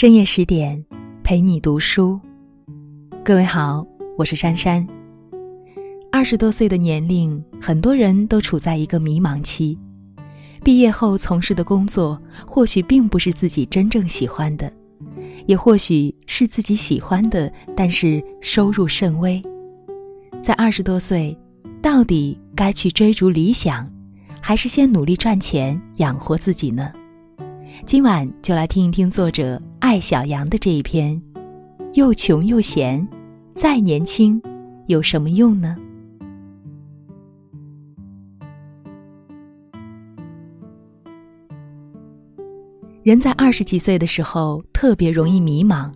深夜十点，陪你读书。各位好，我是珊珊。二十多岁的年龄，很多人都处在一个迷茫期。毕业后从事的工作，或许并不是自己真正喜欢的，也或许是自己喜欢的，但是收入甚微。在二十多岁，到底该去追逐理想，还是先努力赚钱养活自己呢？今晚就来听一听作者艾小羊的这一篇：又穷又闲，再年轻有什么用呢？人在二十几岁的时候特别容易迷茫，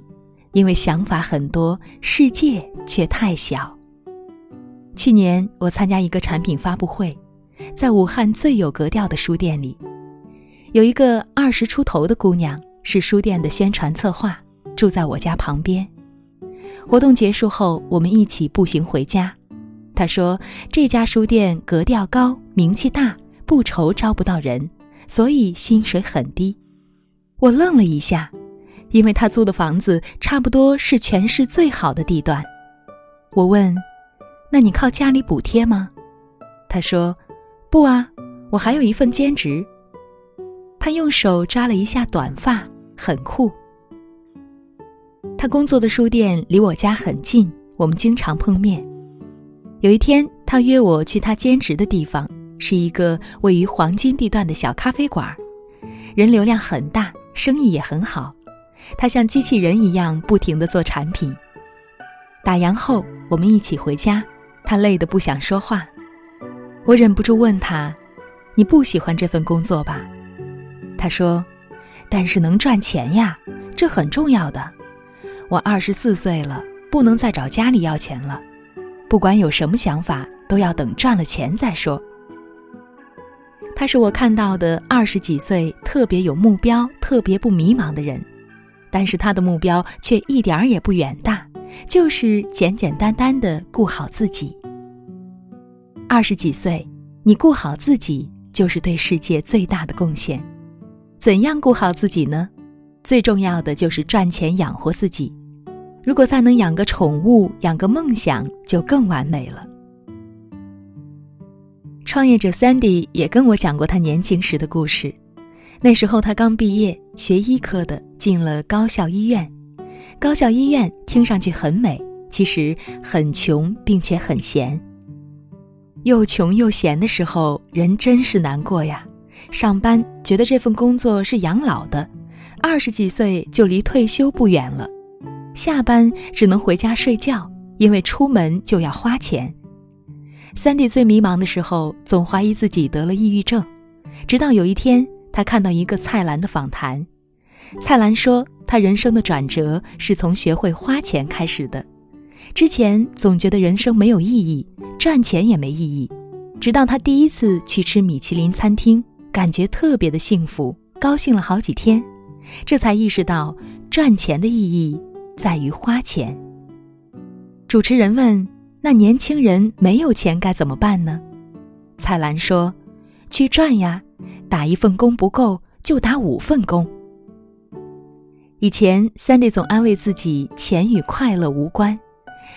因为想法很多，世界却太小。去年我参加一个产品发布会，在武汉最有格调的书店里。有一个二十出头的姑娘，是书店的宣传策划，住在我家旁边。活动结束后，我们一起步行回家。她说：“这家书店格调高，名气大，不愁招不到人，所以薪水很低。”我愣了一下，因为她租的房子差不多是全市最好的地段。我问：“那你靠家里补贴吗？”她说：“不啊，我还有一份兼职。”他用手抓了一下短发，很酷。他工作的书店离我家很近，我们经常碰面。有一天，他约我去他兼职的地方，是一个位于黄金地段的小咖啡馆，人流量很大，生意也很好。他像机器人一样不停地做产品。打烊后，我们一起回家，他累得不想说话。我忍不住问他：“你不喜欢这份工作吧？”他说：“但是能赚钱呀，这很重要的。我二十四岁了，不能再找家里要钱了。不管有什么想法，都要等赚了钱再说。”他是我看到的二十几岁特别有目标、特别不迷茫的人，但是他的目标却一点儿也不远大，就是简简单单的顾好自己。二十几岁，你顾好自己，就是对世界最大的贡献。怎样顾好自己呢？最重要的就是赚钱养活自己。如果再能养个宠物，养个梦想，就更完美了。创业者 Sandy 也跟我讲过他年轻时的故事。那时候他刚毕业，学医科的，进了高校医院。高校医院听上去很美，其实很穷，并且很闲。又穷又闲的时候，人真是难过呀。上班觉得这份工作是养老的，二十几岁就离退休不远了。下班只能回家睡觉，因为出门就要花钱。三弟最迷茫的时候，总怀疑自己得了抑郁症。直到有一天，他看到一个蔡澜的访谈，蔡澜说他人生的转折是从学会花钱开始的。之前总觉得人生没有意义，赚钱也没意义，直到他第一次去吃米其林餐厅。感觉特别的幸福，高兴了好几天，这才意识到赚钱的意义在于花钱。主持人问：“那年轻人没有钱该怎么办呢？”蔡澜说：“去赚呀，打一份工不够就打五份工。”以前三弟总安慰自己，钱与快乐无关。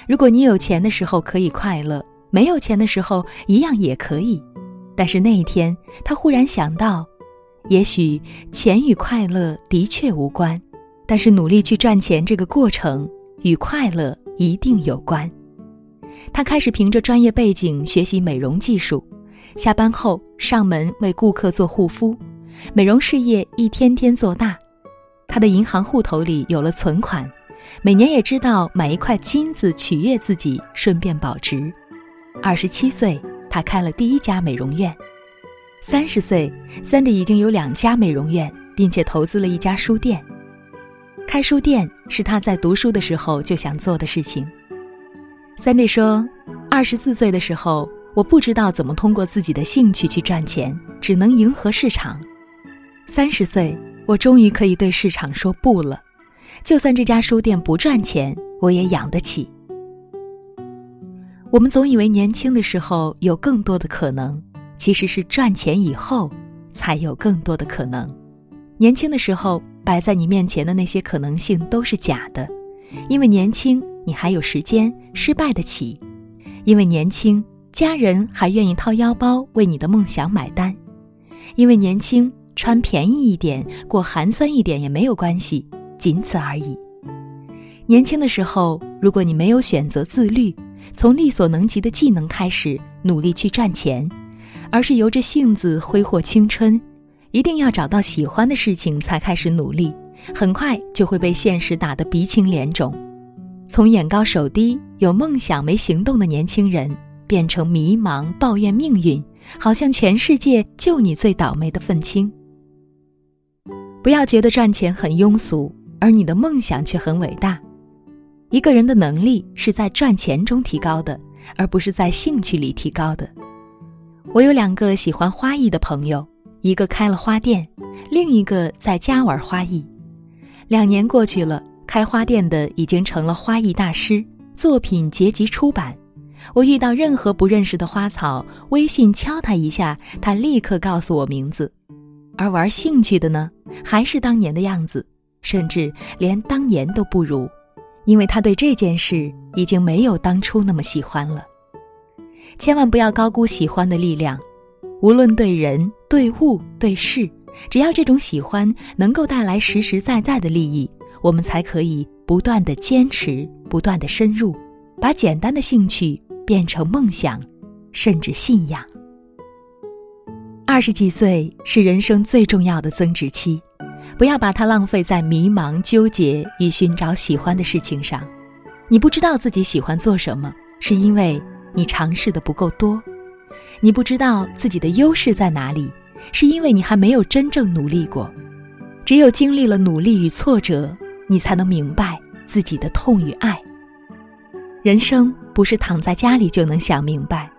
如果你有钱的时候可以快乐，没有钱的时候一样也可以。但是那一天，他忽然想到，也许钱与快乐的确无关，但是努力去赚钱这个过程与快乐一定有关。他开始凭着专业背景学习美容技术，下班后上门为顾客做护肤，美容事业一天天做大。他的银行户头里有了存款，每年也知道买一块金子取悦自己，顺便保值。二十七岁。他开了第一家美容院，三十岁，Sandy 已经有两家美容院，并且投资了一家书店。开书店是他在读书的时候就想做的事情。Sandy 说：“二十四岁的时候，我不知道怎么通过自己的兴趣去赚钱，只能迎合市场。三十岁，我终于可以对市场说不了，就算这家书店不赚钱，我也养得起。”我们总以为年轻的时候有更多的可能，其实是赚钱以后才有更多的可能。年轻的时候摆在你面前的那些可能性都是假的，因为年轻，你还有时间失败得起；因为年轻，家人还愿意掏腰包为你的梦想买单；因为年轻，穿便宜一点，过寒酸一点也没有关系，仅此而已。年轻的时候，如果你没有选择自律，从力所能及的技能开始努力去赚钱，而是由着性子挥霍青春，一定要找到喜欢的事情才开始努力，很快就会被现实打得鼻青脸肿，从眼高手低、有梦想没行动的年轻人，变成迷茫抱怨命运，好像全世界就你最倒霉的愤青。不要觉得赚钱很庸俗，而你的梦想却很伟大。一个人的能力是在赚钱中提高的，而不是在兴趣里提高的。我有两个喜欢花艺的朋友，一个开了花店，另一个在家玩花艺。两年过去了，开花店的已经成了花艺大师，作品结集出版。我遇到任何不认识的花草，微信敲他一下，他立刻告诉我名字。而玩兴趣的呢，还是当年的样子，甚至连当年都不如。因为他对这件事已经没有当初那么喜欢了。千万不要高估喜欢的力量，无论对人、对物、对事，只要这种喜欢能够带来实实在在的利益，我们才可以不断的坚持，不断的深入，把简单的兴趣变成梦想，甚至信仰。二十几岁是人生最重要的增值期。不要把它浪费在迷茫、纠结与寻找喜欢的事情上。你不知道自己喜欢做什么，是因为你尝试的不够多；你不知道自己的优势在哪里，是因为你还没有真正努力过。只有经历了努力与挫折，你才能明白自己的痛与爱。人生不是躺在家里就能想明白，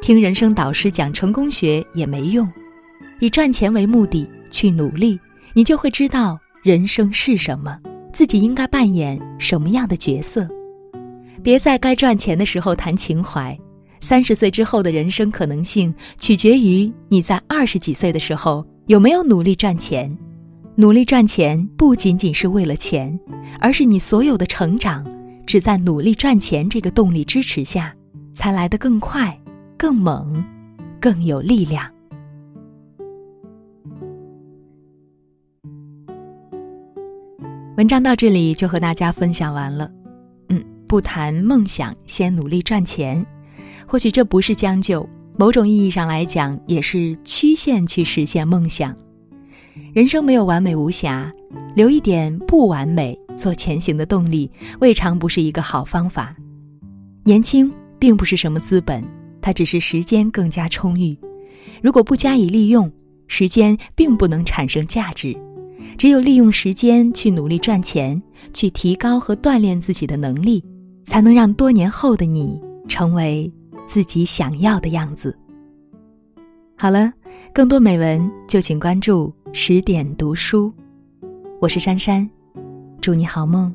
听人生导师讲成功学也没用。以赚钱为目的去努力。你就会知道人生是什么，自己应该扮演什么样的角色。别在该赚钱的时候谈情怀。三十岁之后的人生可能性，取决于你在二十几岁的时候有没有努力赚钱。努力赚钱不仅仅是为了钱，而是你所有的成长，只在努力赚钱这个动力支持下，才来得更快、更猛、更有力量。文章到这里就和大家分享完了，嗯，不谈梦想，先努力赚钱。或许这不是将就，某种意义上来讲，也是曲线去实现梦想。人生没有完美无瑕，留一点不完美做前行的动力，未尝不是一个好方法。年轻并不是什么资本，它只是时间更加充裕。如果不加以利用，时间并不能产生价值。只有利用时间去努力赚钱，去提高和锻炼自己的能力，才能让多年后的你成为自己想要的样子。好了，更多美文就请关注十点读书，我是珊珊，祝你好梦。